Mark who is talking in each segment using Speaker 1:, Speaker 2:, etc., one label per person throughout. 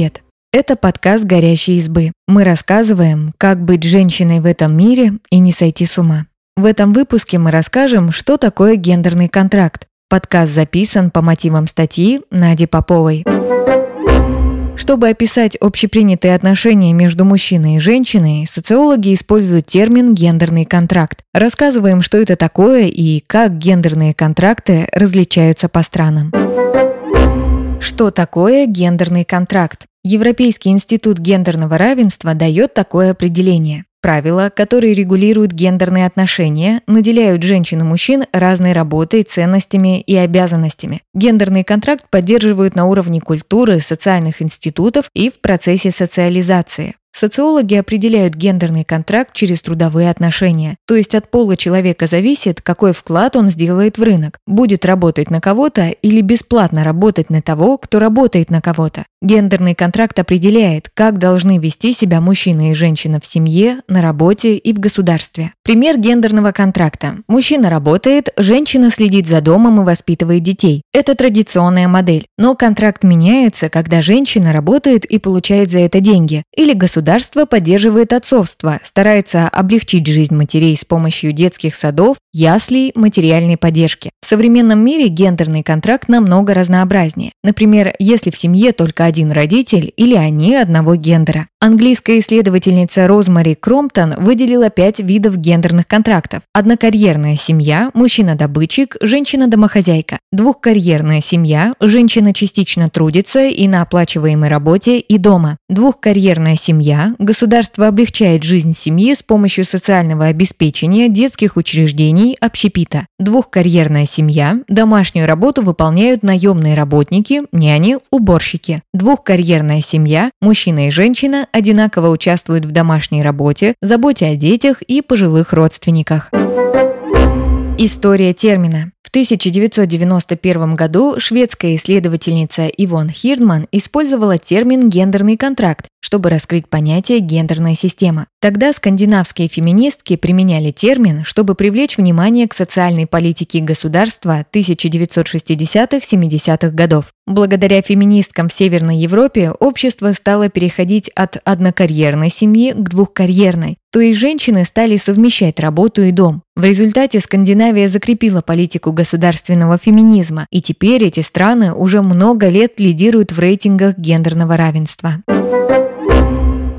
Speaker 1: Привет! Это подкаст «Горящие избы». Мы рассказываем, как быть женщиной в этом мире и не сойти с ума. В этом выпуске мы расскажем, что такое гендерный контракт. Подкаст записан по мотивам статьи Нади Поповой. Чтобы описать общепринятые отношения между мужчиной и женщиной, социологи используют термин «гендерный контракт». Рассказываем, что это такое и как гендерные контракты различаются по странам. Что такое гендерный контракт? Европейский институт гендерного равенства дает такое определение. Правила, которые регулируют гендерные отношения, наделяют женщин и мужчин разной работой, ценностями и обязанностями. Гендерный контракт поддерживают на уровне культуры, социальных институтов и в процессе социализации. Социологи определяют гендерный контракт через трудовые отношения, то есть от пола человека зависит, какой вклад он сделает в рынок, будет работать на кого-то или бесплатно работать на того, кто работает на кого-то. Гендерный контракт определяет, как должны вести себя мужчина и женщина в семье, на работе и в государстве. Пример гендерного контракта. Мужчина работает, женщина следит за домом и воспитывает детей. Это традиционная модель. Но контракт меняется, когда женщина работает и получает за это деньги, или государство Государство поддерживает отцовство, старается облегчить жизнь матерей с помощью детских садов, яслей, материальной поддержки. В современном мире гендерный контракт намного разнообразнее. Например, если в семье только один родитель или они одного гендера. Английская исследовательница Розмари Кромптон выделила пять видов гендерных контрактов. Однокарьерная семья, мужчина-добытчик, женщина-домохозяйка. Двухкарьерная семья, женщина частично трудится и на оплачиваемой работе и дома. Двухкарьерная семья, государство облегчает жизнь семьи с помощью социального обеспечения, детских учреждений, общепита. Двухкарьерная семья, домашнюю работу выполняют наемные работники, няни, уборщики. Двухкарьерная семья, мужчина и женщина одинаково участвуют в домашней работе, заботе о детях и пожилых родственниках. История термина. В 1991 году шведская исследовательница Ивон Хирдман использовала термин «гендерный контракт», чтобы раскрыть понятие «гендерная система». Тогда скандинавские феминистки применяли термин, чтобы привлечь внимание к социальной политике государства 1960-70-х годов. Благодаря феминисткам в Северной Европе общество стало переходить от однокарьерной семьи к двухкарьерной, то есть женщины стали совмещать работу и дом. В результате Скандинавия закрепила политику государственного феминизма, и теперь эти страны уже много лет лидируют в рейтингах гендерного равенства.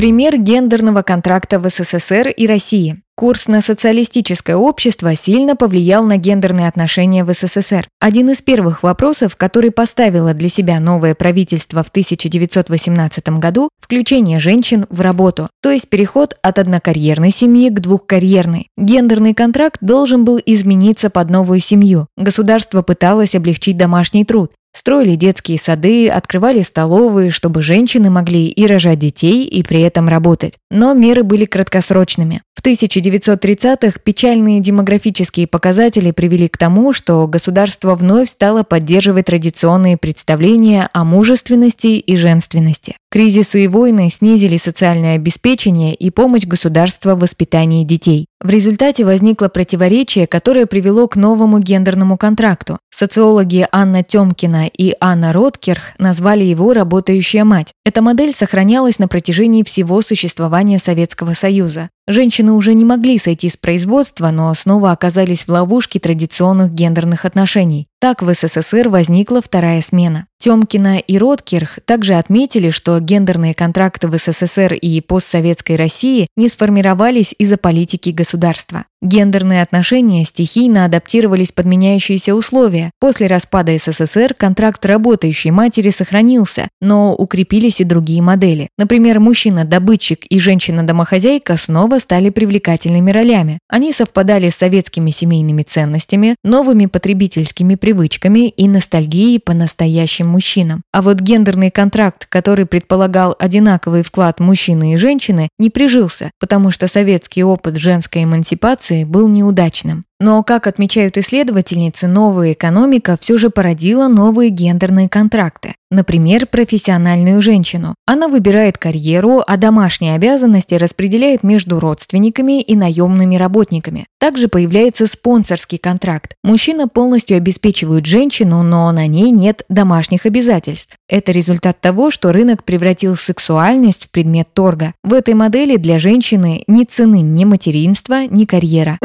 Speaker 1: Пример гендерного контракта в СССР и России. Курс на социалистическое общество сильно повлиял на гендерные отношения в СССР. Один из первых вопросов, который поставило для себя новое правительство в 1918 году – включение женщин в работу, то есть переход от однокарьерной семьи к двухкарьерной. Гендерный контракт должен был измениться под новую семью. Государство пыталось облегчить домашний труд. Строили детские сады, открывали столовые, чтобы женщины могли и рожать детей, и при этом работать. Но меры были краткосрочными. В 1930-х печальные демографические показатели привели к тому, что государство вновь стало поддерживать традиционные представления о мужественности и женственности. Кризисы и войны снизили социальное обеспечение и помощь государства в воспитании детей. В результате возникло противоречие, которое привело к новому гендерному контракту. Социологи Анна Тёмкина и Анна Роткерх назвали его «работающая мать». Эта модель сохранялась на протяжении всего существования Советского Союза. Женщины уже не могли сойти с производства, но снова оказались в ловушке традиционных гендерных отношений. Так в СССР возникла вторая смена. Тёмкина и Роткирх также отметили, что гендерные контракты в СССР и постсоветской России не сформировались из-за политики государства. Гендерные отношения стихийно адаптировались под меняющиеся условия. После распада СССР контракт работающей матери сохранился, но укрепились и другие модели. Например, мужчина-добытчик и женщина-домохозяйка снова стали привлекательными ролями. Они совпадали с советскими семейными ценностями, новыми потребительскими привычками и ностальгией по настоящим мужчинам. А вот гендерный контракт, который предполагал одинаковый вклад мужчины и женщины, не прижился, потому что советский опыт женской эмансипации был неудачным. Но, как отмечают исследовательницы, новая экономика все же породила новые гендерные контракты. Например, профессиональную женщину. Она выбирает карьеру, а домашние обязанности распределяет между родственниками и наемными работниками. Также появляется спонсорский контракт. Мужчина полностью обеспечивает женщину, но на ней нет домашних обязательств. Это результат того, что рынок превратил сексуальность в предмет торга. В этой модели для женщины ни цены ни материнства, ни карьера.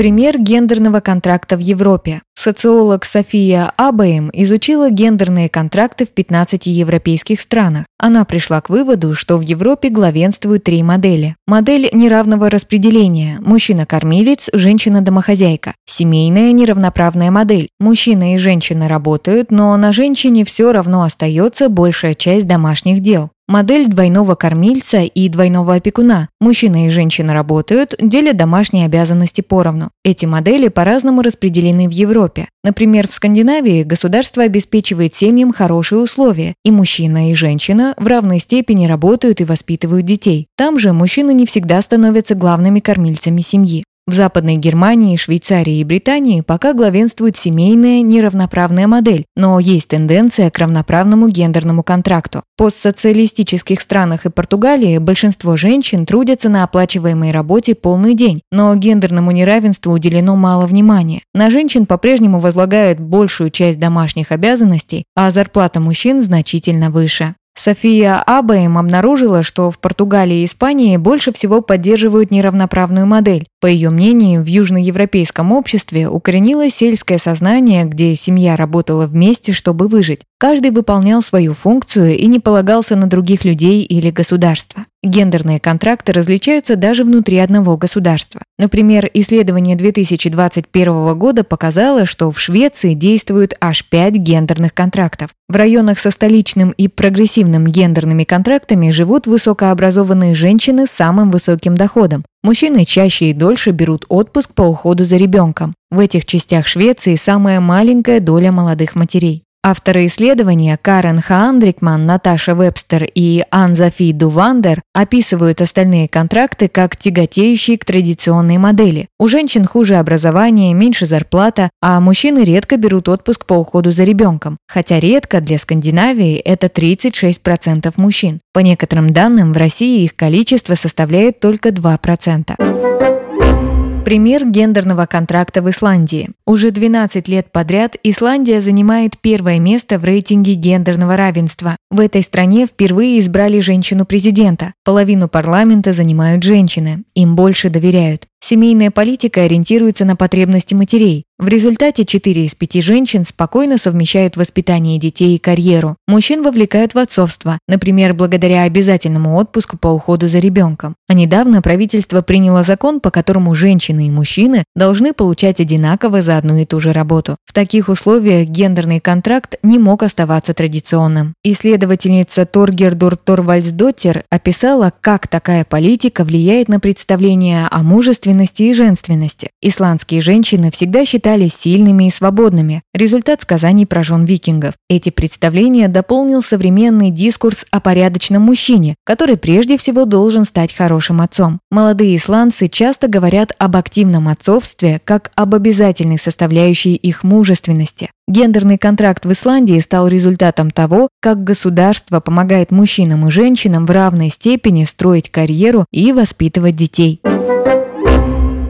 Speaker 1: Пример гендерного контракта в Европе. Социолог София Абаем изучила гендерные контракты в 15 европейских странах. Она пришла к выводу, что в Европе главенствуют три модели. Модель неравного распределения – мужчина-кормилец, женщина-домохозяйка. Семейная неравноправная модель – мужчина и женщина работают, но на женщине все равно остается большая часть домашних дел. Модель двойного кормильца и двойного опекуна. Мужчина и женщина работают, делят домашние обязанности поровну. Эти модели по-разному распределены в Европе. Например, в Скандинавии государство обеспечивает семьям хорошие условия, и мужчина и женщина в равной степени работают и воспитывают детей. Там же мужчины не всегда становятся главными кормильцами семьи. В Западной Германии, Швейцарии и Британии пока главенствует семейная неравноправная модель, но есть тенденция к равноправному гендерному контракту. В постсоциалистических странах и Португалии большинство женщин трудятся на оплачиваемой работе полный день, но гендерному неравенству уделено мало внимания. На женщин по-прежнему возлагают большую часть домашних обязанностей, а зарплата мужчин значительно выше. София Абаем обнаружила, что в Португалии и Испании больше всего поддерживают неравноправную модель. По ее мнению, в южноевропейском обществе укоренилось сельское сознание, где семья работала вместе, чтобы выжить. Каждый выполнял свою функцию и не полагался на других людей или государства. Гендерные контракты различаются даже внутри одного государства. Например, исследование 2021 года показало, что в Швеции действуют аж 5 гендерных контрактов. В районах со столичным и прогрессивным гендерными контрактами живут высокообразованные женщины с самым высоким доходом. Мужчины чаще и дольше берут отпуск по уходу за ребенком. В этих частях Швеции самая маленькая доля молодых матерей. Авторы исследования Карен Хаандрикман, Наташа Вебстер и Анзафи Дувандер описывают остальные контракты как тяготеющие к традиционной модели. У женщин хуже образование, меньше зарплата, а мужчины редко берут отпуск по уходу за ребенком. Хотя редко для Скандинавии это 36% мужчин. По некоторым данным, в России их количество составляет только 2%. Пример гендерного контракта в Исландии. Уже 12 лет подряд Исландия занимает первое место в рейтинге гендерного равенства. В этой стране впервые избрали женщину-президента. Половину парламента занимают женщины. Им больше доверяют. Семейная политика ориентируется на потребности матерей. В результате 4 из 5 женщин спокойно совмещают воспитание детей и карьеру. Мужчин вовлекают в отцовство, например, благодаря обязательному отпуску по уходу за ребенком. А недавно правительство приняло закон, по которому женщины и мужчины должны получать одинаково за одну и ту же работу. В таких условиях гендерный контракт не мог оставаться традиционным. Исследовательница Торгердур Торвальдсдоттер описала, как такая политика влияет на представление о мужестве мужественности и женственности. Исландские женщины всегда считались сильными и свободными, результат сказаний про жен викингов. Эти представления дополнил современный дискурс о порядочном мужчине, который прежде всего должен стать хорошим отцом. Молодые исландцы часто говорят об активном отцовстве как об обязательной составляющей их мужественности. Гендерный контракт в Исландии стал результатом того, как государство помогает мужчинам и женщинам в равной степени строить карьеру и воспитывать детей.